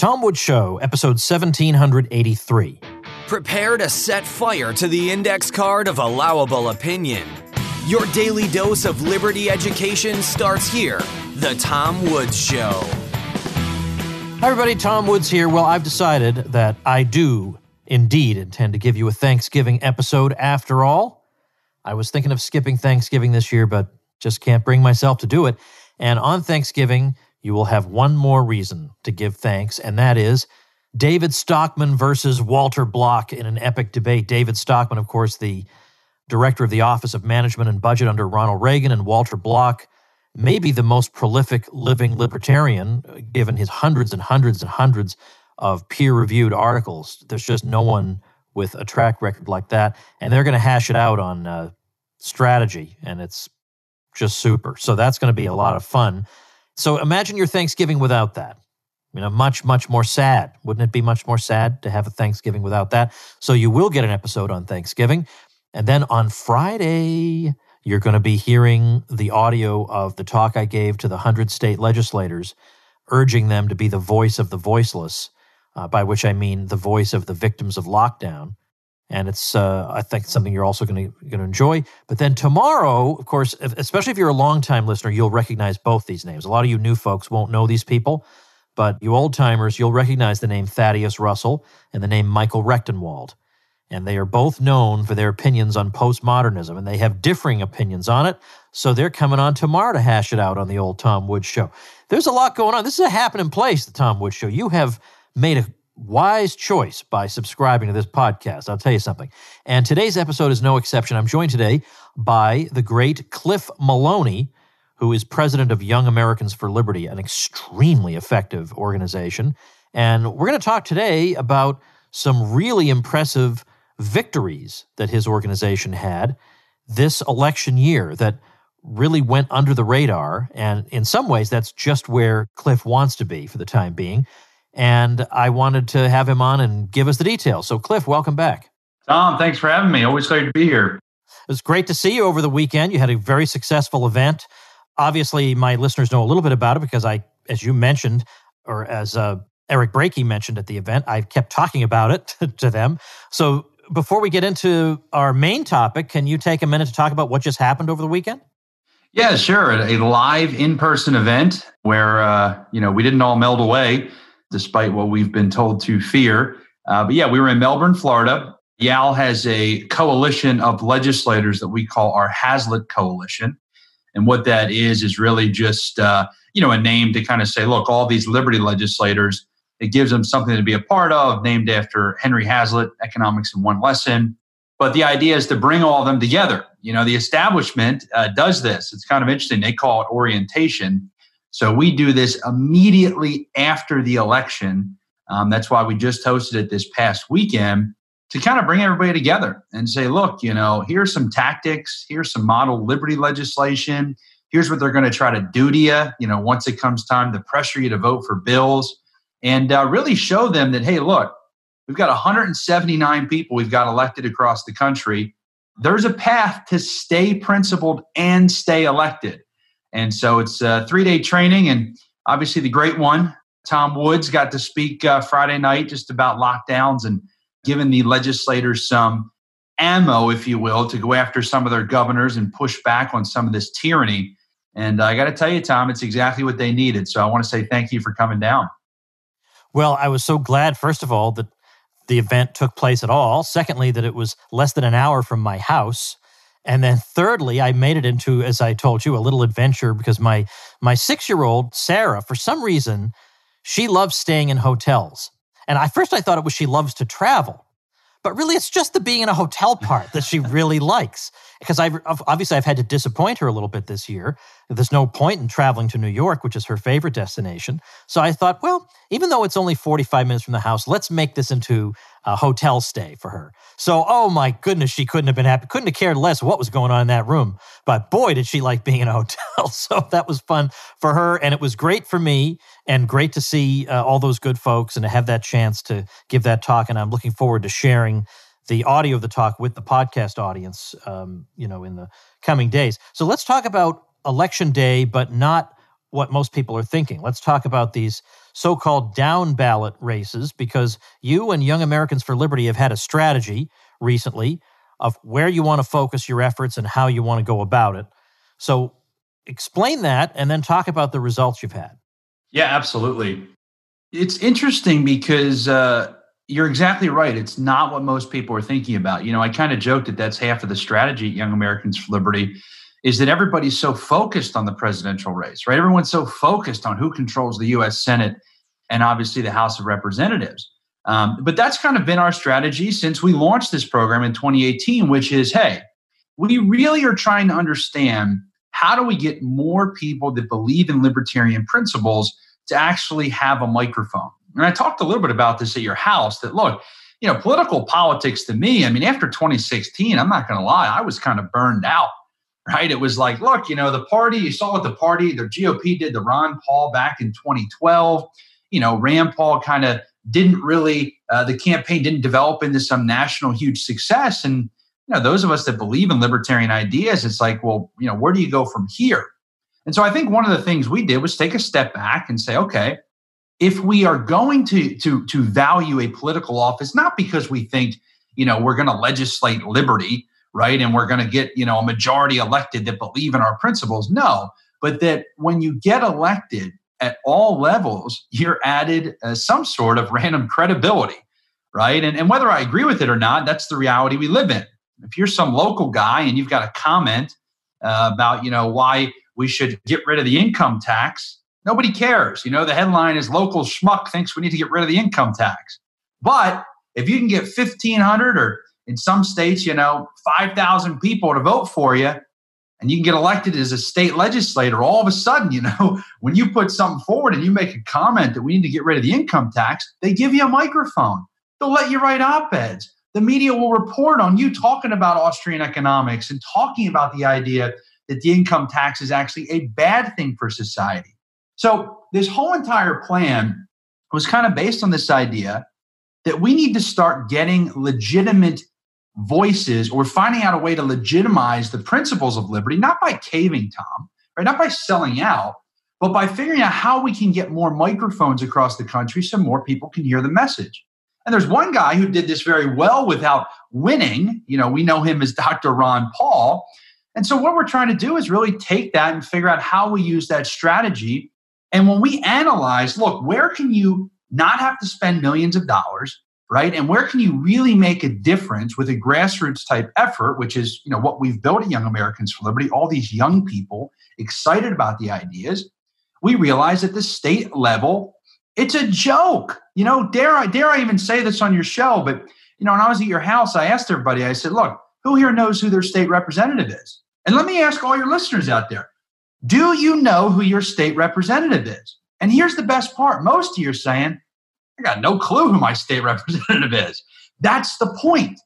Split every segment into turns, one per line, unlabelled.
Tom Woods Show, episode 1783.
Prepare to set fire to the index card of allowable opinion. Your daily dose of liberty education starts here. The Tom Woods Show.
Hi, everybody. Tom Woods here. Well, I've decided that I do indeed intend to give you a Thanksgiving episode after all. I was thinking of skipping Thanksgiving this year, but just can't bring myself to do it. And on Thanksgiving, you will have one more reason to give thanks, and that is David Stockman versus Walter Block in an epic debate. David Stockman, of course, the director of the Office of Management and Budget under Ronald Reagan, and Walter Block, maybe the most prolific living libertarian, given his hundreds and hundreds and hundreds of peer reviewed articles. There's just no one with a track record like that. And they're going to hash it out on uh, strategy, and it's just super. So that's going to be a lot of fun. So imagine your Thanksgiving without that. You know, much, much more sad. Wouldn't it be much more sad to have a Thanksgiving without that? So you will get an episode on Thanksgiving. And then on Friday, you're going to be hearing the audio of the talk I gave to the 100 state legislators, urging them to be the voice of the voiceless, uh, by which I mean the voice of the victims of lockdown and it's uh, I think something you're also going to going to enjoy. But then tomorrow, of course, if, especially if you're a longtime listener, you'll recognize both these names. A lot of you new folks won't know these people, but you old timers, you'll recognize the name Thaddeus Russell and the name Michael Rectenwald, And they are both known for their opinions on postmodernism, and they have differing opinions on it. So they're coming on tomorrow to hash it out on the old Tom Woods show. There's a lot going on. This is a happening place, the Tom Woods show. You have made a wise choice by subscribing to this podcast. I'll tell you something. And today's episode is no exception. I'm joined today by the great Cliff Maloney, who is president of Young Americans for Liberty, an extremely effective organization. And we're going to talk today about some really impressive victories that his organization had this election year that really went under the radar. And in some ways, that's just where Cliff wants to be for the time being and I wanted to have him on and give us the details. So, Cliff, welcome back.
Tom, thanks for having me. Always glad to be here.
It was great to see you over the weekend. You had a very successful event. Obviously, my listeners know a little bit about it because I, as you mentioned, or as uh, Eric Brakey mentioned at the event, I kept talking about it to them. So, before we get into our main topic, can you take a minute to talk about what just happened over the weekend?
Yeah, sure. A live in-person event where uh, you know we didn't all meld away despite what we've been told to fear. Uh, but yeah, we were in Melbourne, Florida. YAL has a coalition of legislators that we call our Hazlitt Coalition. And what that is, is really just, uh, you know, a name to kind of say, look, all these liberty legislators, it gives them something to be a part of, named after Henry Hazlitt, Economics in One Lesson. But the idea is to bring all of them together. You know, the establishment uh, does this. It's kind of interesting. They call it orientation. So we do this immediately after the election. Um, that's why we just hosted it this past weekend to kind of bring everybody together and say, look, you know, here's some tactics, here's some model liberty legislation, here's what they're going to try to do to you, you know, once it comes time to pressure you to vote for bills, and uh, really show them that, hey, look, we've got 179 people we've got elected across the country. There's a path to stay principled and stay elected. And so it's a three day training, and obviously the great one, Tom Woods, got to speak uh, Friday night just about lockdowns and giving the legislators some ammo, if you will, to go after some of their governors and push back on some of this tyranny. And I got to tell you, Tom, it's exactly what they needed. So I want to say thank you for coming down.
Well, I was so glad, first of all, that the event took place at all. Secondly, that it was less than an hour from my house. And then thirdly, I made it into, as I told you, a little adventure because my my six year old Sarah, for some reason, she loves staying in hotels. And I first I thought it was she loves to travel, but really it's just the being in a hotel part that she really likes. Because I obviously I've had to disappoint her a little bit this year. There's no point in traveling to New York, which is her favorite destination. So I thought, well, even though it's only 45 minutes from the house, let's make this into a hotel stay for her. So, oh my goodness, she couldn't have been happy, couldn't have cared less what was going on in that room. But boy, did she like being in a hotel. so that was fun for her. And it was great for me and great to see uh, all those good folks and to have that chance to give that talk. And I'm looking forward to sharing the audio of the talk with the podcast audience, um, you know, in the coming days. So let's talk about election day, but not what most people are thinking. Let's talk about these so called down ballot races because you and Young Americans for Liberty have had a strategy recently of where you want to focus your efforts and how you want to go about it. So, explain that and then talk about the results you've had.
Yeah, absolutely. It's interesting because uh, you're exactly right. It's not what most people are thinking about. You know, I kind of joked that that's half of the strategy at Young Americans for Liberty is that everybody's so focused on the presidential race, right? Everyone's so focused on who controls the U.S. Senate and obviously the House of Representatives. Um, but that's kind of been our strategy since we launched this program in 2018, which is hey, we really are trying to understand how do we get more people that believe in libertarian principles to actually have a microphone. And I talked a little bit about this at your house that look, you know, political politics to me, I mean, after 2016, I'm not going to lie, I was kind of burned out, right? It was like, look, you know, the party, you saw what the party, the GOP did to Ron Paul back in 2012. You know, Rand Paul kind of didn't really, uh, the campaign didn't develop into some national huge success. And, you know, those of us that believe in libertarian ideas, it's like, well, you know, where do you go from here? And so I think one of the things we did was take a step back and say, okay, if we are going to to to value a political office, not because we think, you know, we're going to legislate liberty, right, and we're going to get, you know, a majority elected that believe in our principles, no, but that when you get elected at all levels, you're added uh, some sort of random credibility, right? And, and whether I agree with it or not, that's the reality we live in. If you're some local guy and you've got a comment uh, about, you know, why we should get rid of the income tax, nobody cares. You know, the headline is local schmuck thinks we need to get rid of the income tax. But if you can get 1,500 or in some states, you know, 5,000 people to vote for you, and you can get elected as a state legislator, all of a sudden, you know, when you put something forward and you make a comment that we need to get rid of the income tax, they give you a microphone. They'll let you write op eds. The media will report on you talking about Austrian economics and talking about the idea that the income tax is actually a bad thing for society. So, this whole entire plan was kind of based on this idea that we need to start getting legitimate voices or finding out a way to legitimize the principles of liberty, not by caving, Tom, right? Not by selling out, but by figuring out how we can get more microphones across the country so more people can hear the message. And there's one guy who did this very well without winning. You know, we know him as Dr. Ron Paul. And so, what we're trying to do is really take that and figure out how we use that strategy. And when we analyze, look, where can you not have to spend millions of dollars? right? And where can you really make a difference with a grassroots type effort, which is you know what we've built at Young Americans for Liberty, all these young people excited about the ideas. We realize at the state level, it's a joke. You know, dare I dare I even say this on your show? But you know, when I was at your house, I asked everybody, I said, look, who here knows who their state representative is? And let me ask all your listeners out there, do you know who your state representative is? And here's the best part. Most of you are saying, I got no clue who my state representative is. That's the point.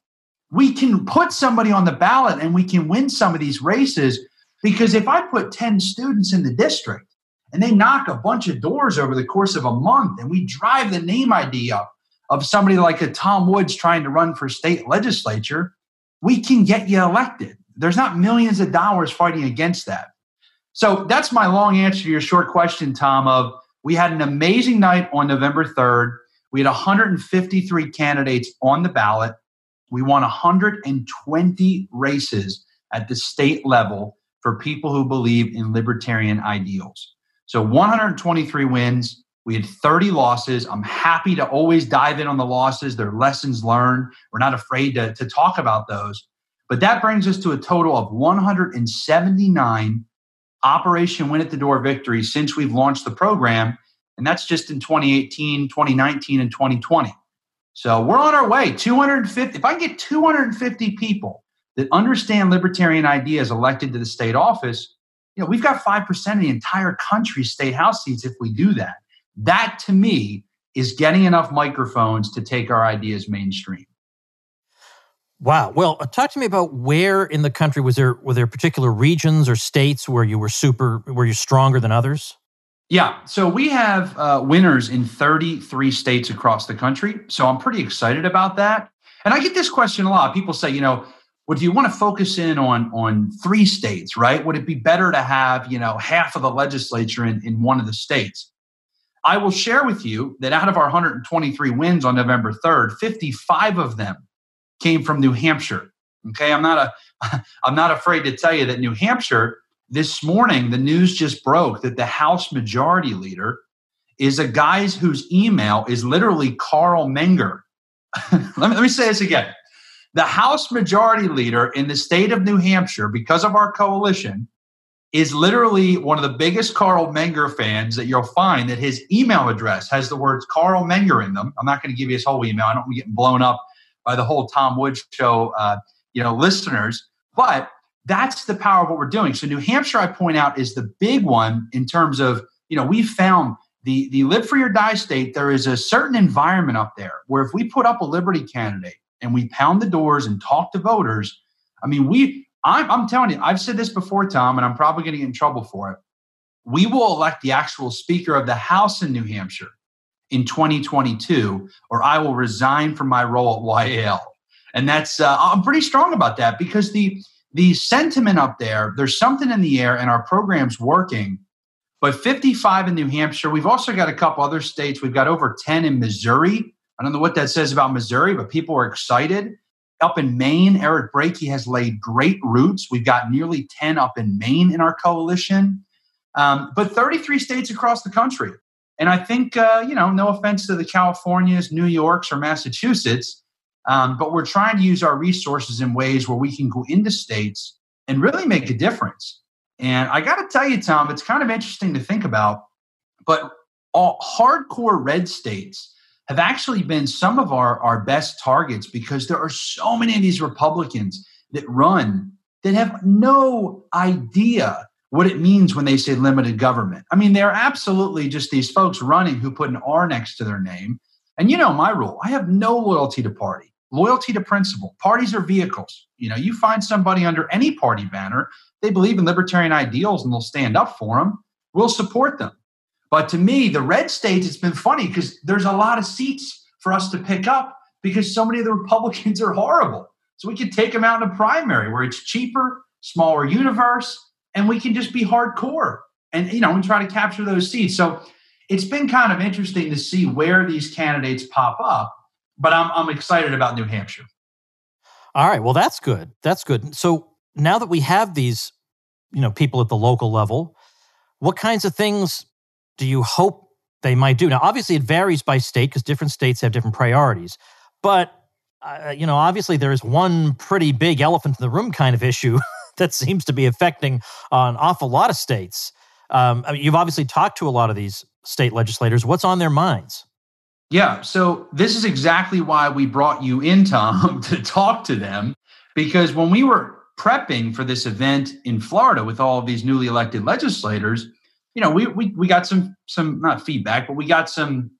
We can put somebody on the ballot and we can win some of these races because if I put 10 students in the district and they knock a bunch of doors over the course of a month and we drive the name ID up of somebody like a Tom Woods trying to run for state legislature, we can get you elected. There's not millions of dollars fighting against that. So that's my long answer to your short question, Tom. Of we had an amazing night on November 3rd. We had 153 candidates on the ballot. We won 120 races at the state level for people who believe in libertarian ideals. So 123 wins. We had 30 losses. I'm happy to always dive in on the losses. They're lessons learned. We're not afraid to, to talk about those. But that brings us to a total of 179 Operation Win at the Door victories since we've launched the program. And that's just in 2018, 2019, and 2020. So we're on our way. 250. If I get 250 people that understand libertarian ideas elected to the state office, you know, we've got 5% of the entire country's state house seats if we do that. That to me is getting enough microphones to take our ideas mainstream.
Wow. Well, uh, talk to me about where in the country was there were there particular regions or states where you were super where you're stronger than others?
Yeah, so we have uh, winners in 33 states across the country. So I'm pretty excited about that. And I get this question a lot. People say, you know, Well, do you want to focus in on on three states, right? Would it be better to have, you know, half of the legislature in, in one of the states? I will share with you that out of our 123 wins on November 3rd, 55 of them came from New Hampshire. Okay, I'm not a I'm not afraid to tell you that New Hampshire this morning the news just broke that the House Majority Leader is a guy whose email is literally Carl Menger. let, me, let me say this again. The House Majority Leader in the state of New Hampshire, because of our coalition, is literally one of the biggest Carl Menger fans that you'll find that his email address has the words Carl Menger in them. I'm not going to give you his whole email. I don't want to get blown up by the whole Tom Woods show, uh, you know, listeners. But that's the power of what we're doing. So New Hampshire, I point out, is the big one in terms of, you know, we found the, the live free or die state, there is a certain environment up there where if we put up a liberty candidate and we pound the doors and talk to voters, I mean, we, I'm, I'm telling you, I've said this before, Tom, and I'm probably going to get in trouble for it. We will elect the actual Speaker of the House in New Hampshire in 2022, or I will resign from my role at YAL. And that's, uh, I'm pretty strong about that because the, the sentiment up there, there's something in the air and our program's working but 55 in New Hampshire. We've also got a couple other states. We've got over 10 in Missouri. I don't know what that says about Missouri, but people are excited. Up in Maine, Eric Brakey has laid great roots. We've got nearly 10 up in Maine in our coalition, um, but 33 states across the country. And I think, uh, you know, no offense to the Californias, New Yorks, or Massachusetts, um, but we're trying to use our resources in ways where we can go into states and really make a difference. And I got to tell you, Tom, it's kind of interesting to think about, but all hardcore red states have actually been some of our, our best targets because there are so many of these Republicans that run that have no idea what it means when they say limited government. I mean, they're absolutely just these folks running who put an R next to their name. And you know my rule I have no loyalty to party, loyalty to principle. Parties are vehicles. You know, you find somebody under any party banner they believe in libertarian ideals and they'll stand up for them, we'll support them. But to me, the red states, it's been funny because there's a lot of seats for us to pick up because so many of the Republicans are horrible. So we could take them out in a primary where it's cheaper, smaller universe, and we can just be hardcore and you know and try to capture those seats. So it's been kind of interesting to see where these candidates pop up, but I'm I'm excited about New Hampshire.
All right, well that's good. That's good. So now that we have these you know people at the local level what kinds of things do you hope they might do now obviously it varies by state because different states have different priorities but uh, you know obviously there is one pretty big elephant in the room kind of issue that seems to be affecting an awful lot of states um, I mean, you've obviously talked to a lot of these state legislators what's on their minds
yeah so this is exactly why we brought you in tom to talk to them because when we were prepping for this event in Florida with all of these newly elected legislators, you know, we we we got some some not feedback, but we got some.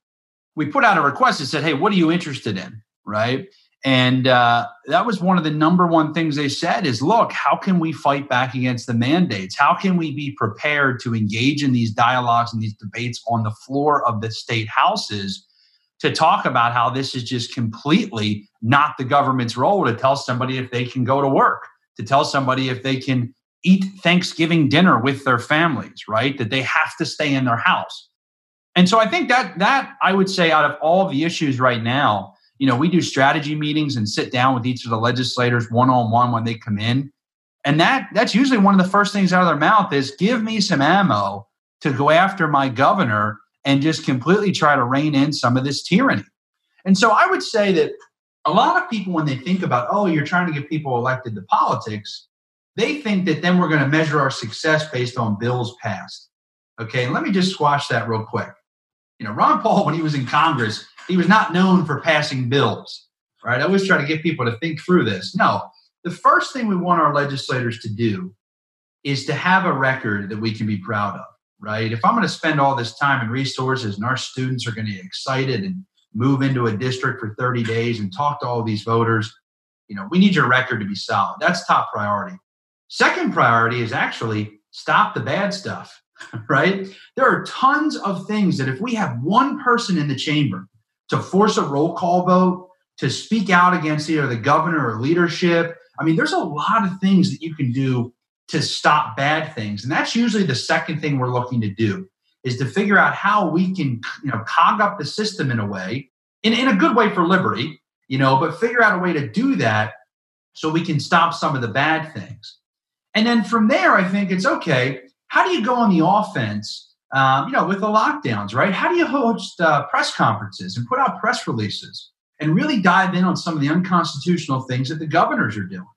We put out a request that said, "Hey, what are you interested in?" Right, and uh, that was one of the number one things they said is, "Look, how can we fight back against the mandates? How can we be prepared to engage in these dialogues and these debates on the floor of the state houses?" To talk about how this is just completely not the government's role to tell somebody if they can go to work to tell somebody if they can eat Thanksgiving dinner with their families, right? That they have to stay in their house. And so I think that that I would say out of all the issues right now, you know, we do strategy meetings and sit down with each of the legislators one on one when they come in. And that that's usually one of the first things out of their mouth is give me some ammo to go after my governor and just completely try to rein in some of this tyranny. And so I would say that a lot of people, when they think about, oh, you're trying to get people elected to politics, they think that then we're going to measure our success based on bills passed. Okay, let me just squash that real quick. You know, Ron Paul, when he was in Congress, he was not known for passing bills, right? I always try to get people to think through this. No, the first thing we want our legislators to do is to have a record that we can be proud of, right? If I'm going to spend all this time and resources and our students are going to get excited and move into a district for 30 days and talk to all these voters. You know, we need your record to be solid. That's top priority. Second priority is actually stop the bad stuff, right? There are tons of things that if we have one person in the chamber to force a roll call vote, to speak out against either the governor or leadership, I mean, there's a lot of things that you can do to stop bad things. And that's usually the second thing we're looking to do is to figure out how we can, you know, cog up the system in a way, in, in a good way for liberty, you know, but figure out a way to do that so we can stop some of the bad things. And then from there, I think it's okay. How do you go on the offense, um, you know, with the lockdowns, right? How do you host uh, press conferences and put out press releases and really dive in on some of the unconstitutional things that the governors are doing,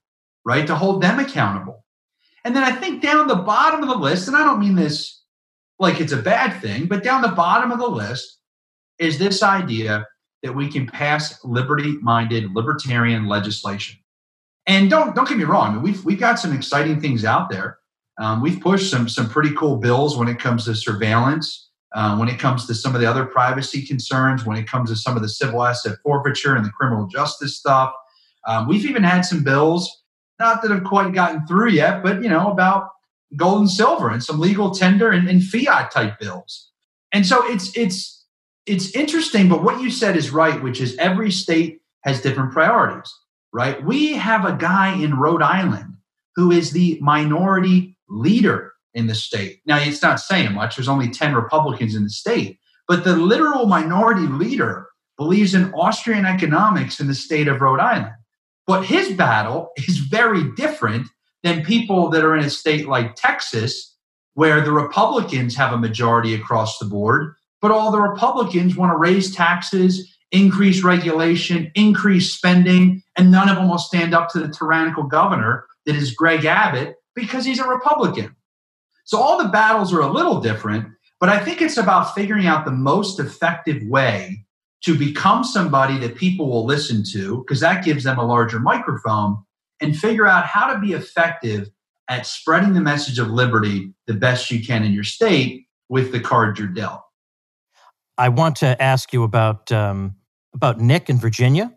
right? To hold them accountable. And then I think down the bottom of the list, and I don't mean this like it's a bad thing, but down the bottom of the list is this idea that we can pass liberty-minded libertarian legislation. And don't don't get me wrong, I mean, we've we've got some exciting things out there. Um, we've pushed some some pretty cool bills when it comes to surveillance, uh, when it comes to some of the other privacy concerns, when it comes to some of the civil asset forfeiture and the criminal justice stuff. Um, we've even had some bills not that have quite gotten through yet, but you know, about gold and silver and some legal tender and, and fiat type bills. And so it's it's it's interesting, but what you said is right, which is every state has different priorities, right? We have a guy in Rhode Island who is the minority leader in the state. Now, it's not saying much, there's only 10 Republicans in the state, but the literal minority leader believes in Austrian economics in the state of Rhode Island. But his battle is very different than people that are in a state like Texas, where the Republicans have a majority across the board, but all the Republicans want to raise taxes, increase regulation, increase spending, and none of them will stand up to the tyrannical governor that is Greg Abbott because he's a Republican. So all the battles are a little different, but I think it's about figuring out the most effective way to become somebody that people will listen to, because that gives them a larger microphone, and figure out how to be effective at spreading the message of liberty the best you can in your state with the cards you're dealt.
I want to ask you about um, about Nick in Virginia.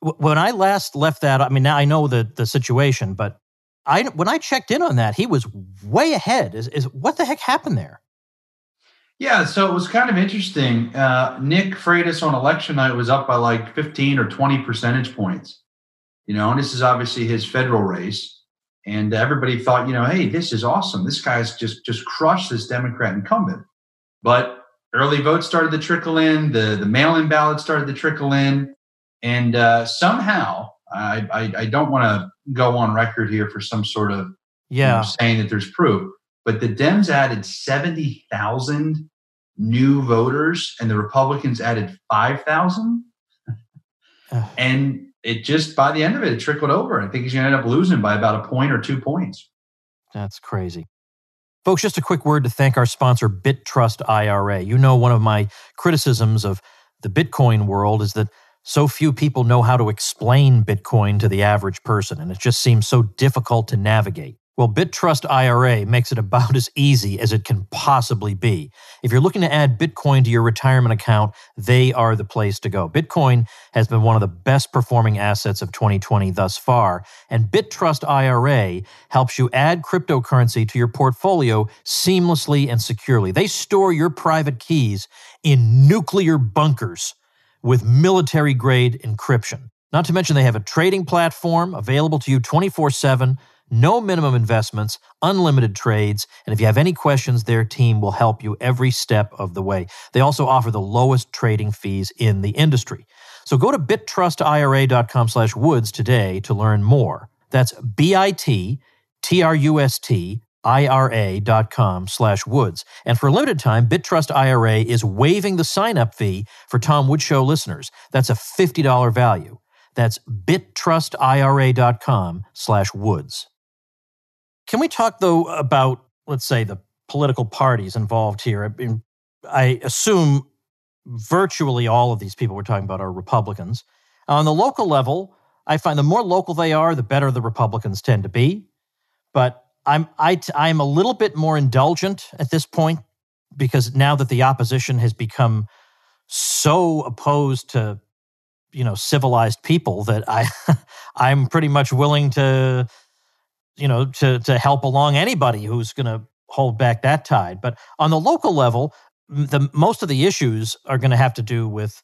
When I last left that, I mean, now I know the the situation, but I when I checked in on that, he was way ahead. Is, is what the heck happened there?
Yeah, so it was kind of interesting. Uh, Nick Freitas on election night was up by like 15 or 20 percentage points. You know, and this is obviously his federal race. And everybody thought, you know, hey, this is awesome. This guy's just just crushed this Democrat incumbent. But early votes started to trickle in, the, the mail-in ballot started to trickle in. And uh, somehow, I, I, I don't want to go on record here for some sort of yeah. You know, saying that there's proof but the Dems added 70,000 new voters and the Republicans added 5,000. and it just, by the end of it, it trickled over. I think he's going to end up losing by about a point or two points.
That's crazy. Folks, just a quick word to thank our sponsor, BitTrust IRA. You know, one of my criticisms of the Bitcoin world is that so few people know how to explain Bitcoin to the average person, and it just seems so difficult to navigate. Well, BitTrust IRA makes it about as easy as it can possibly be. If you're looking to add Bitcoin to your retirement account, they are the place to go. Bitcoin has been one of the best performing assets of 2020 thus far, and BitTrust IRA helps you add cryptocurrency to your portfolio seamlessly and securely. They store your private keys in nuclear bunkers with military grade encryption. Not to mention, they have a trading platform available to you 24 7 no minimum investments, unlimited trades, and if you have any questions, their team will help you every step of the way. They also offer the lowest trading fees in the industry. So go to bittrustira.com slash woods today to learn more. That's B-I-T-T-R-U-S-T IRA.com slash woods. And for a limited time, BitTrust IRA is waiving the sign-up fee for Tom Woods Show listeners. That's a $50 value. That's bittrustira.com slash woods. Can we talk, though, about, let's say, the political parties involved here? I, assume virtually all of these people we're talking about are Republicans. On the local level, I find the more local they are, the better the Republicans tend to be. But I'm I, I'm a little bit more indulgent at this point because now that the opposition has become so opposed to you know civilized people that I I'm pretty much willing to you know, to to help along anybody who's going to hold back that tide. But on the local level, the most of the issues are going to have to do with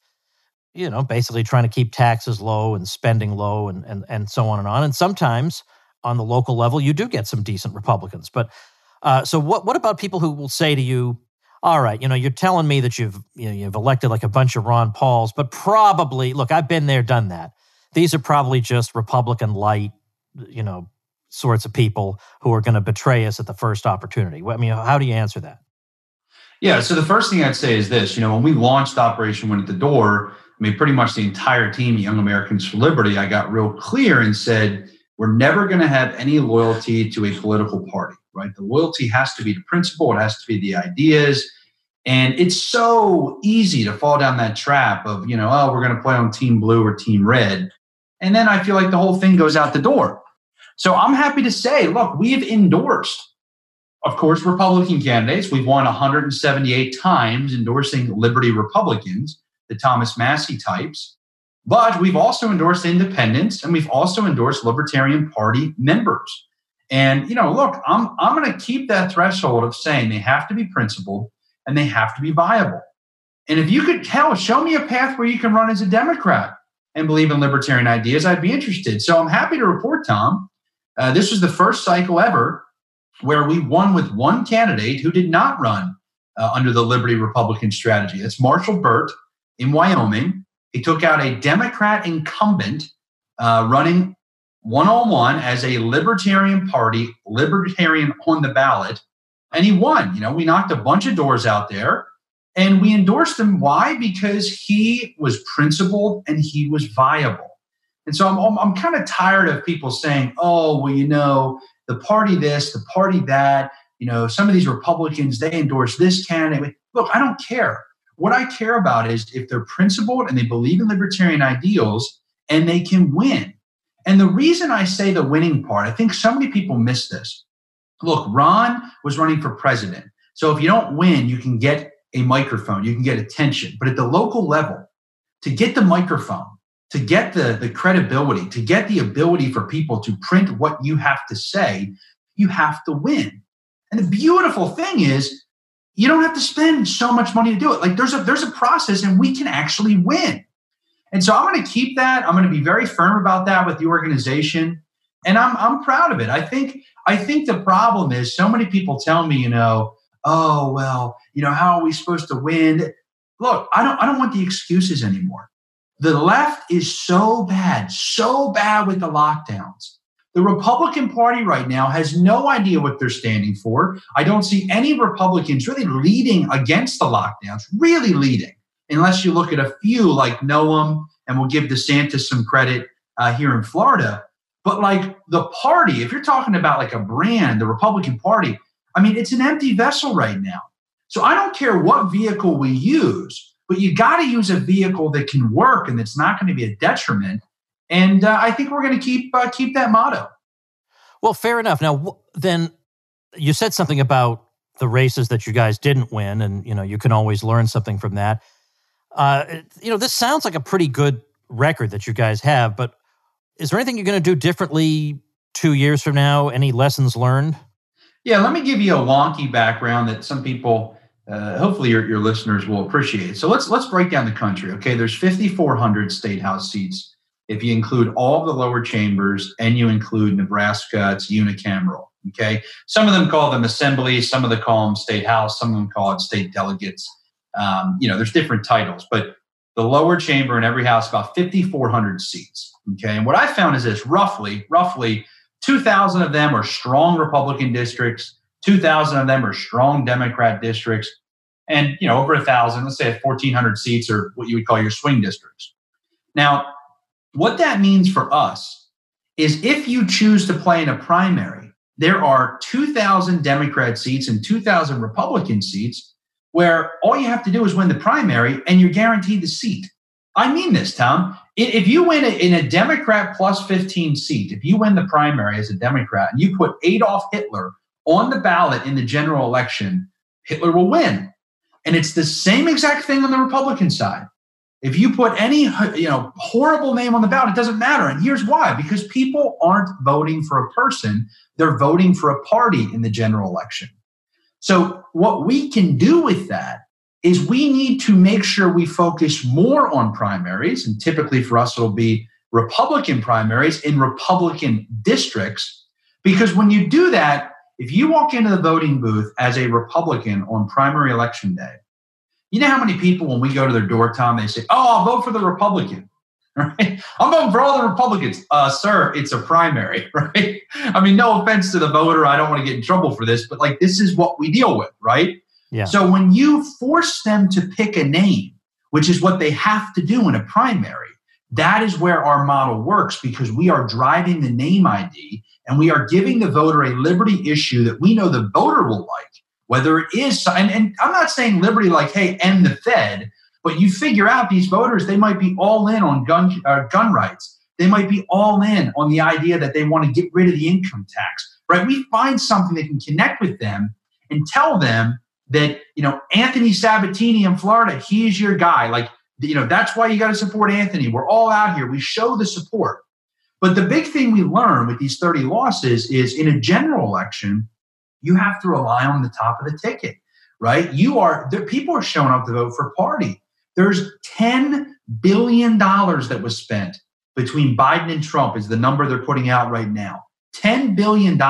you know, basically trying to keep taxes low and spending low and, and, and so on and on. And sometimes on the local level, you do get some decent Republicans. But uh, so what, what about people who will say to you, all right, you know, you're telling me that you've, you know, you've elected like a bunch of Ron Pauls, but probably, look, I've been there, done that. These are probably just Republican light, you know, sorts of people who are going to betray us at the first opportunity. I mean, how do you answer that?
Yeah. So the first thing I'd say is this: you know, when we launched Operation Win at the Door, I mean, pretty much the entire team, Young Americans for Liberty, I got real clear and said, we're never going to have any loyalty to a political party, right? The loyalty has to be the principle, it has to be the ideas. And it's so easy to fall down that trap of, you know, oh, we're going to play on team blue or team red. And then I feel like the whole thing goes out the door. So I'm happy to say, look, we've endorsed of course, Republican candidates. We've won 178 times endorsing Liberty Republicans, the Thomas Massie types. But we've also endorsed independents and we've also endorsed Libertarian Party members. And, you know, look, I'm, I'm going to keep that threshold of saying they have to be principled and they have to be viable. And if you could tell, show me a path where you can run as a Democrat and believe in libertarian ideas, I'd be interested. So I'm happy to report, Tom, uh, this was the first cycle ever where we won with one candidate who did not run uh, under the Liberty Republican strategy. It's Marshall Burt in Wyoming. He took out a Democrat incumbent uh, running one on one as a Libertarian Party, Libertarian on the ballot, and he won. You know, we knocked a bunch of doors out there and we endorsed him. Why? Because he was principled and he was viable. And so I'm, I'm, I'm kind of tired of people saying, oh, well, you know, the party this, the party that. You know, some of these Republicans, they endorse this candidate. Look, I don't care. What I care about is if they're principled and they believe in libertarian ideals and they can win. And the reason I say the winning part, I think so many people miss this. Look, Ron was running for president. So if you don't win, you can get a microphone, you can get attention. But at the local level, to get the microphone, to get the, the credibility, to get the ability for people to print what you have to say, you have to win. And the beautiful thing is, you don't have to spend so much money to do it. Like there's a there's a process, and we can actually win. And so I'm going to keep that. I'm going to be very firm about that with the organization, and I'm I'm proud of it. I think I think the problem is so many people tell me, you know, oh well, you know, how are we supposed to win? Look, I don't I don't want the excuses anymore. The left is so bad, so bad with the lockdowns. The Republican Party right now has no idea what they're standing for. I don't see any Republicans really leading against the lockdowns, really leading, unless you look at a few like Noem, and we'll give DeSantis some credit uh, here in Florida. But like the party, if you're talking about like a brand, the Republican Party, I mean, it's an empty vessel right now. So I don't care what vehicle we use but you got to use a vehicle that can work and that's not going to be a detriment. And uh, I think we're going to keep uh, keep that motto.
Well, fair enough. Now, then you said something about the races that you guys didn't win, and you know you can always learn something from that. Uh, you know, this sounds like a pretty good record that you guys have, but is there anything you're going to do differently two years from now? Any lessons learned?
Yeah, let me give you a wonky background that some people uh, hopefully your, your listeners will appreciate. So let's let's break down the country. Okay, there's 5,400 state house seats. If you include all the lower chambers and you include Nebraska, it's unicameral. Okay, some of them call them assemblies, some of them call them state house, some of them call it state delegates. Um, you know, there's different titles, but the lower chamber in every house about 5,400 seats. Okay, and what I found is this: roughly, roughly 2,000 of them are strong Republican districts. 2,000 of them are strong Democrat districts. And, you know, over a thousand, let's say 1,400 seats are what you would call your swing districts. Now, what that means for us is if you choose to play in a primary, there are 2,000 Democrat seats and 2,000 Republican seats where all you have to do is win the primary and you're guaranteed the seat. I mean this, Tom. If you win in a Democrat plus 15 seat, if you win the primary as a Democrat and you put Adolf Hitler on the ballot in the general election, Hitler will win. And it's the same exact thing on the Republican side. If you put any you know horrible name on the ballot, it doesn't matter. And here's why: because people aren't voting for a person; they're voting for a party in the general election. So what we can do with that is we need to make sure we focus more on primaries. And typically for us, it'll be Republican primaries in Republican districts. Because when you do that, if you walk into the voting booth as a Republican on primary election day, you know how many people, when we go to their door, Tom, they say, Oh, I'll vote for the Republican. Right? I'm voting for all the Republicans. Uh, sir, it's a primary, right? I mean, no offense to the voter. I don't want to get in trouble for this, but like this is what we deal with, right?
Yeah.
So when you force them to pick a name, which is what they have to do in a primary, that is where our model works because we are driving the name ID and we are giving the voter a liberty issue that we know the voter will like whether it is, and, and I'm not saying liberty like, hey, end the Fed, but you figure out these voters, they might be all in on gun, uh, gun rights. They might be all in on the idea that they want to get rid of the income tax, right? We find something that can connect with them and tell them that, you know, Anthony Sabatini in Florida, he's your guy. Like, you know, that's why you got to support Anthony. We're all out here. We show the support. But the big thing we learn with these 30 losses is in a general election, you have to rely on the top of the ticket, right? You are there, people are showing up to vote for party. There's ten billion dollars that was spent between Biden and Trump is the number they're putting out right now. $10 billion.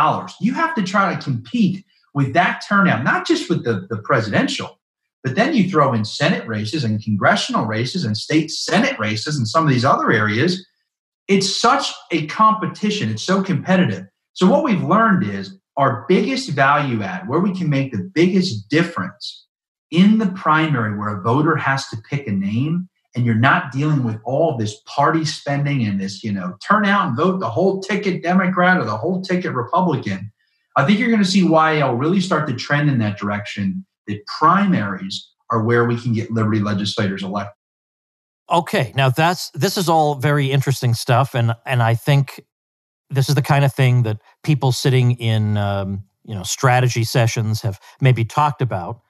You have to try to compete with that turnout, not just with the, the presidential, but then you throw in Senate races and congressional races and state Senate races and some of these other areas. It's such a competition. It's so competitive. So, what we've learned is our biggest value add, where we can make the biggest difference in the primary, where a voter has to pick a name, and you're not dealing with all this party spending and this, you know, turn out and vote the whole ticket Democrat or the whole ticket Republican. I think you're going to see YL really start to trend in that direction. That primaries are where we can get liberty legislators elected.
Okay, now that's this is all very interesting stuff, and and I think this is the kind of thing that people sitting in um, you know strategy sessions have maybe talked about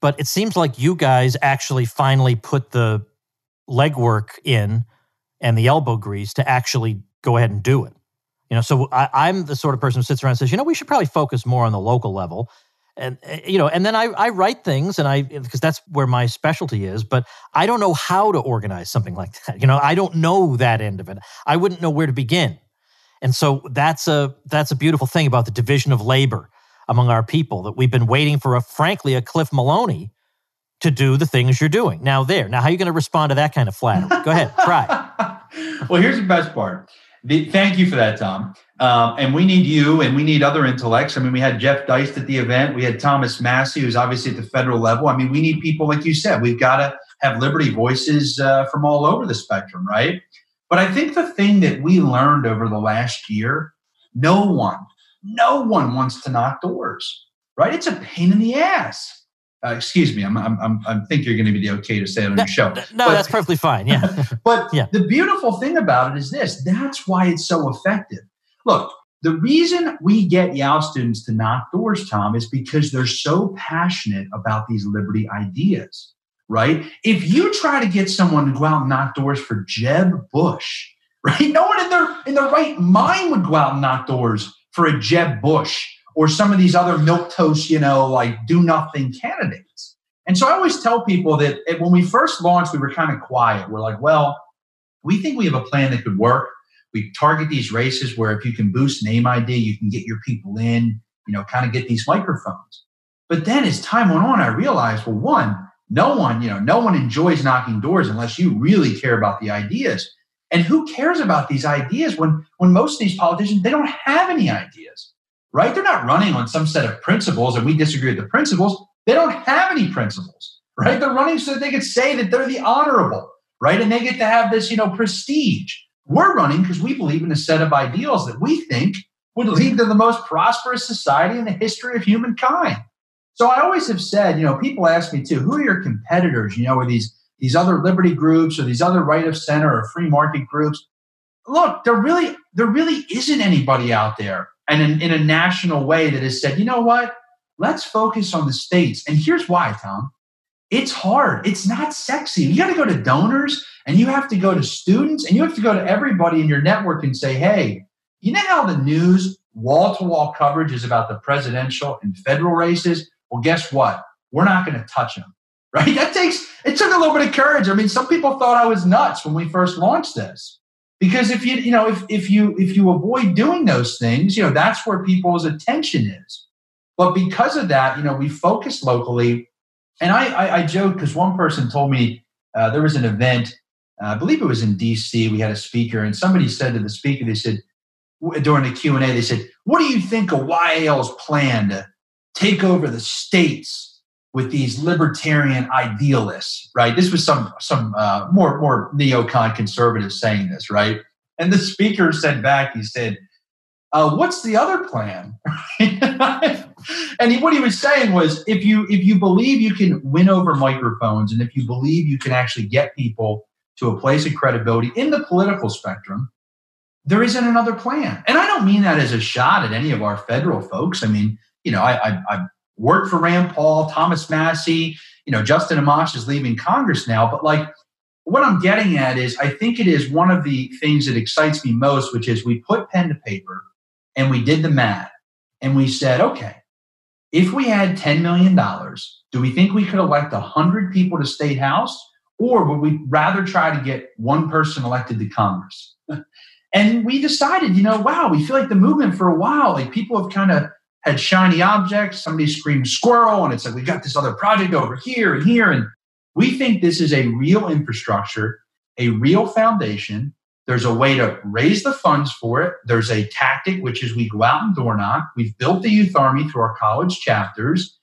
but it seems like you guys actually finally put the legwork in and the elbow grease to actually go ahead and do it. You know so I, am the sort of person who sits around and says you know we should probably focus more on the local level. And eh, you know and then i, I write things and i because that's where my specialty is but i don't know how to organize something like that. You know i don't know that end of it. I wouldn't know where to begin and so that's a that's a beautiful thing about the division of labor among our people that we've been waiting for a frankly a Cliff Maloney to do the things you're doing. Now there. Now how are you going to respond to that kind of flattery? Go ahead, try.
well, here's the best part. The, thank you for that, Tom. Um, and we need you and we need other intellects. I mean, we had Jeff Deist at the event. We had Thomas Massie, who's obviously at the federal level. I mean, we need people like you said. We've got to have liberty voices uh, from all over the spectrum, right? But I think the thing that we learned over the last year, no one, no one wants to knock doors, right? It's a pain in the ass. Uh, excuse me, I'm, I'm, I'm, I think you're going to be the okay to say it on
no,
your show.
No, but, that's perfectly fine. Yeah.
but yeah. the beautiful thing about it is this that's why it's so effective. Look, the reason we get YAL students to knock doors, Tom, is because they're so passionate about these liberty ideas right? If you try to get someone to go out and knock doors for Jeb Bush, right? No one in their in their right mind would go out and knock doors for a Jeb Bush or some of these other milk toast, you know, like do nothing candidates. And so I always tell people that eh, when we first launched, we were kind of quiet. We're like, well, we think we have a plan that could work. We target these races where if you can boost name ID, you can get your people in, you know, kind of get these microphones. But then as time went on, I realized, well, one, no one, you know, no one enjoys knocking doors unless you really care about the ideas. And who cares about these ideas when when most of these politicians they don't have any ideas, right? They're not running on some set of principles, and we disagree with the principles. They don't have any principles, right? They're running so that they could say that they're the honorable, right? And they get to have this, you know, prestige. We're running because we believe in a set of ideals that we think would lead to the most prosperous society in the history of humankind. So I always have said, you know, people ask me too, who are your competitors? You know, are these these other liberty groups or these other right of center or free market groups? Look, there really there really isn't anybody out there and in, in a national way that has said, you know what? Let's focus on the states. And here's why, Tom. It's hard. It's not sexy. You got to go to donors and you have to go to students and you have to go to everybody in your network and say, hey, you know how the news wall to wall coverage is about the presidential and federal races? Well, guess what? We're not going to touch them. right? That takes, it took a little bit of courage. I mean, some people thought I was nuts when we first launched this. Because if you, you know, if, if you if you avoid doing those things, you know, that's where people's attention is. But because of that, you know, we focus locally. And I, I, I joke because one person told me uh, there was an event, uh, I believe it was in DC. We had a speaker, and somebody said to the speaker, they said during the Q and A, they said, "What do you think of YAL's plan to take over the states with these libertarian idealists, right? This was some some uh, more more neocon conservatives saying this, right? And the speaker said back, he said, uh, "What's the other plan?" and he, what he was saying was, if you if you believe you can win over microphones, and if you believe you can actually get people to a place of credibility in the political spectrum, there isn't another plan. And I don't mean that as a shot at any of our federal folks. I mean, you know, I, I, I worked for Rand Paul, Thomas Massie, you know, Justin Amash is leaving Congress now. But like what I'm getting at is I think it is one of the things that excites me most, which is we put pen to paper and we did the math and we said, okay, if we had $10 million, do we think we could elect 100 people to state house? Or would we rather try to get one person elected to Congress? and we decided, you know, wow, we feel like the movement for a while, like people have kind of had shiny objects. Somebody screamed squirrel, and it's like, we got this other project over here and here. And we think this is a real infrastructure, a real foundation. There's a way to raise the funds for it. There's a tactic, which is we go out and door knock. We've built the youth army through our college chapters.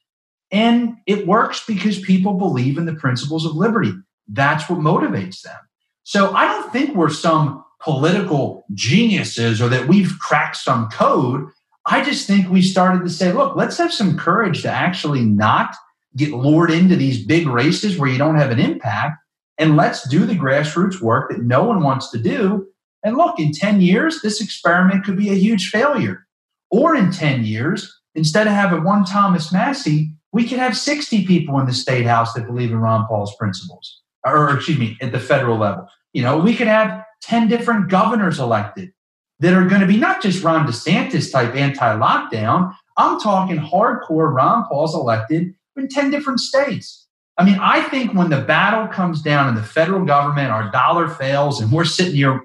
And it works because people believe in the principles of liberty. That's what motivates them. So I don't think we're some political geniuses or that we've cracked some code. I just think we started to say, look, let's have some courage to actually not get lured into these big races where you don't have an impact. And let's do the grassroots work that no one wants to do. And look, in 10 years, this experiment could be a huge failure. Or in 10 years, instead of having one Thomas Massie, we could have 60 people in the state house that believe in Ron Paul's principles, or excuse me, at the federal level. You know, we could have 10 different governors elected that are going to be not just Ron DeSantis type anti lockdown. I'm talking hardcore Ron Paul's elected in 10 different states. I mean, I think when the battle comes down in the federal government, our dollar fails, and we're sitting here,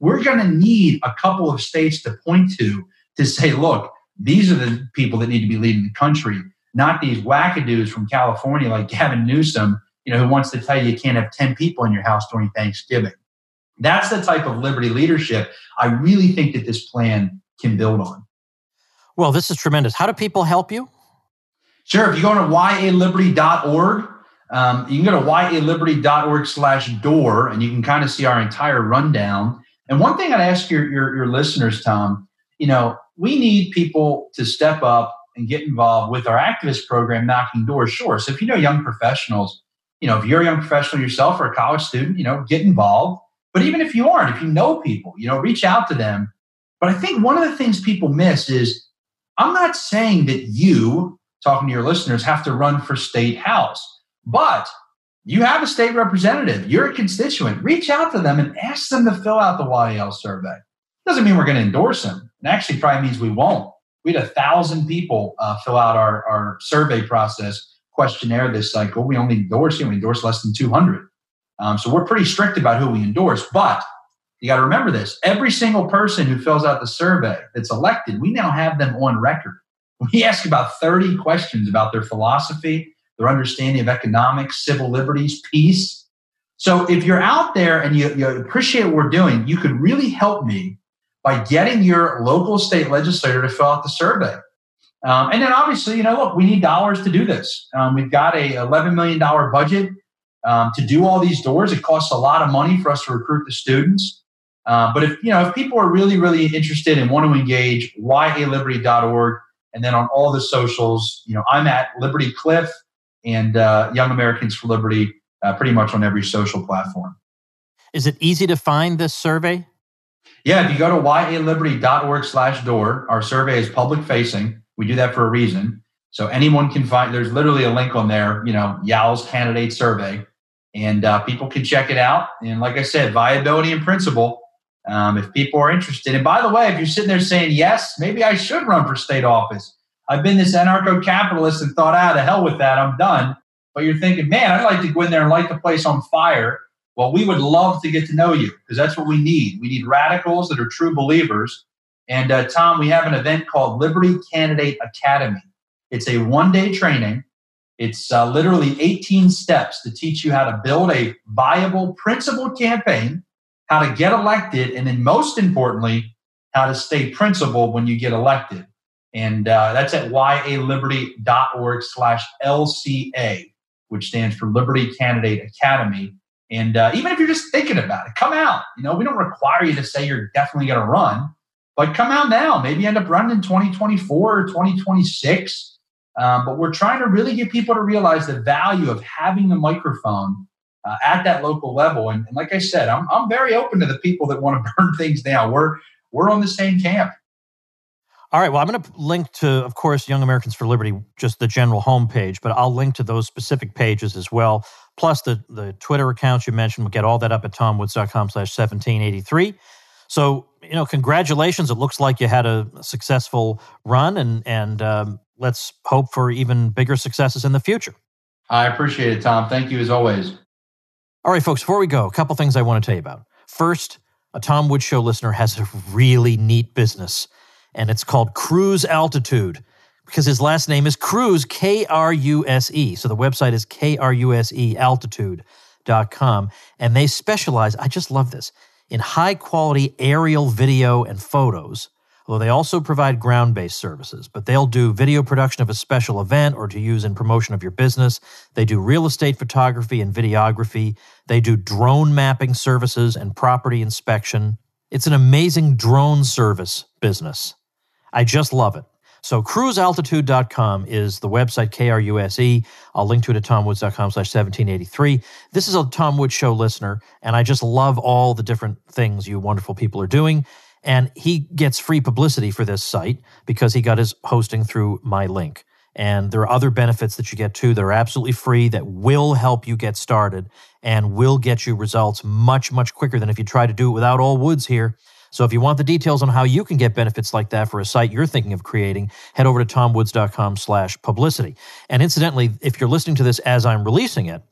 we're going to need a couple of states to point to to say, look, these are the people that need to be leading the country, not these wackadoos from California like Gavin Newsom, you know, who wants to tell you you can't have 10 people in your house during Thanksgiving. That's the type of liberty leadership I really think that this plan can build on.
Well, this is tremendous. How do people help you?
Sure. If you go to yaliberty.org, um, you can go to yaliberty.org slash door and you can kind of see our entire rundown. And one thing I'd ask your, your, your listeners, Tom, you know, we need people to step up and get involved with our activist program, Knocking Doors. Sure. So if you know young professionals, you know, if you're a young professional yourself or a college student, you know, get involved. But even if you aren't, if you know people, you know, reach out to them. But I think one of the things people miss is I'm not saying that you, talking to your listeners, have to run for state house, but you have a state representative, you're a constituent. Reach out to them and ask them to fill out the YAL survey. Doesn't mean we're going to endorse them. It actually probably means we won't. We had a thousand people uh, fill out our, our survey process questionnaire this cycle. We only endorse, you know, we endorse less than 200. Um, so we're pretty strict about who we endorse. But you got to remember this every single person who fills out the survey that's elected, we now have them on record. We ask about 30 questions about their philosophy, their understanding of economics, civil liberties, peace. So if you're out there and you, you appreciate what we're doing, you could really help me by getting your local state legislator to fill out the survey. Um, and then obviously, you know, look, we need dollars to do this. Um, we've got a $11 million budget um, to do all these doors. It costs a lot of money for us to recruit the students. Uh, but if you know if people are really really interested and want to engage, yaliberty.org, and then on all the socials, you know I'm at Liberty Cliff and uh, Young Americans for Liberty, uh, pretty much on every social platform.
Is it easy to find this survey?
Yeah, if you go to yaliberty.org/door, our survey is public facing. We do that for a reason, so anyone can find. There's literally a link on there. You know, YAL's candidate survey and uh, people can check it out. And like I said, viability and principle. Um, if people are interested, and by the way, if you're sitting there saying yes, maybe I should run for state office. I've been this anarcho-capitalist and thought, ah, the hell with that, I'm done. but you're thinking, man, I'd like to go in there and light the place on fire. Well, we would love to get to know you because that's what we need. We need radicals that are true believers. And uh, Tom, we have an event called Liberty Candidate Academy. It's a one day training. It's uh, literally 18 steps to teach you how to build a viable, principled campaign, how to get elected, and then most importantly, how to stay principled when you get elected. And uh, that's at yaliberty.org slash LCA, which stands for Liberty Candidate Academy. And uh, even if you're just thinking about it, come out. You know, we don't require you to say you're definitely going to run, but come out now. Maybe end up running in 2024 or 2026. Um, but we're trying to really get people to realize the value of having the microphone uh, at that local level. And, and like I said, I'm, I'm very open to the people that want to burn things down. We're we're on the same camp.
All right. Well, I'm going to link to, of course, Young Americans for Liberty, just the general homepage, but I'll link to those specific pages as well. Plus the the Twitter accounts you mentioned. We'll get all that up at tomwoods.com slash 1783. So, you know, congratulations. It looks like you had a successful run and, and um, let's hope for even bigger successes in the future.
I appreciate it, Tom. Thank you as always.
All right, folks, before we go, a couple things I want to tell you about. First, a Tom Woods Show listener has a really neat business, and it's called Kruse Altitude because his last name is Kruse, K R U S E. So the website is K R U S E altitude.com. And they specialize, I just love this, in high quality aerial video and photos although they also provide ground based services. But they'll do video production of a special event or to use in promotion of your business. They do real estate photography and videography. They do drone mapping services and property inspection. It's an amazing drone service business. I just love it. So krusealtitude.com is the website, K-R-U-S-E. I'll link to it at tomwoods.com slash 1783. This is a Tom Woods Show listener, and I just love all the different things you wonderful people are doing. And he gets free publicity for this site because he got his hosting through my link. And there are other benefits that you get too that are absolutely free that will help you get started and will get you results much, much quicker than if you try to do it without all woods here. So if you want the details on how you can get benefits like that for a site you're thinking of creating, head over to tomwoods.com slash publicity. And incidentally, if you're listening to this as I'm releasing it,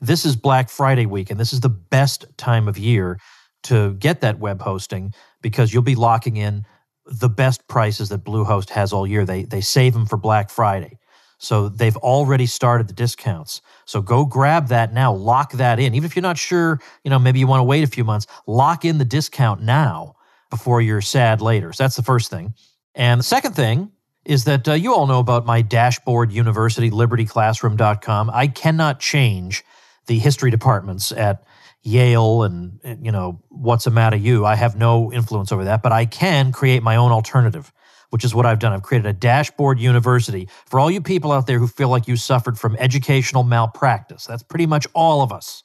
this is Black Friday week, and this is the best time of year to get that web hosting because you'll be locking in the best prices that Bluehost has all year. They they save them for Black Friday. So they've already started the discounts. So go grab that now, lock that in. Even if you're not sure, you know, maybe you want to wait a few months, lock in the discount now before you're sad later. So that's the first thing. And the second thing is that uh, you all know about my dashboard university, libertyclassroom.com. I cannot change the history departments at Yale and, you know, what's the matter you. I have no influence over that, but I can create my own alternative, which is what I've done. I've created a dashboard university for all you people out there who feel like you suffered from educational malpractice. That's pretty much all of us.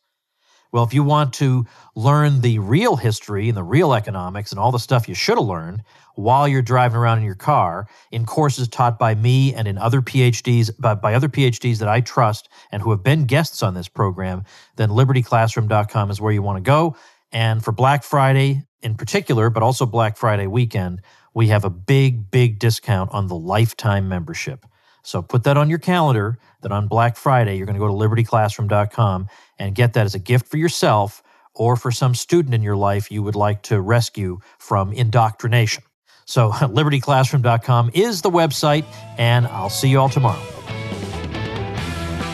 Well, if you want to learn the real history and the real economics and all the stuff you should have learned while you're driving around in your car in courses taught by me and in other PhDs by, by other PhDs that I trust and who have been guests on this program, then libertyclassroom.com is where you want to go. And for Black Friday in particular, but also Black Friday weekend, we have a big, big discount on the lifetime membership. So put that on your calendar that on Black Friday, you're going to go to libertyclassroom.com and get that as a gift for yourself or for some student in your life you would like to rescue from indoctrination. So, libertyclassroom.com is the website, and I'll see you all tomorrow.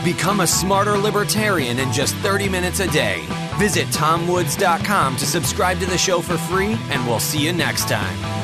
Become a smarter libertarian in just 30 minutes a day. Visit tomwoods.com to subscribe to the show for free, and we'll see you next time.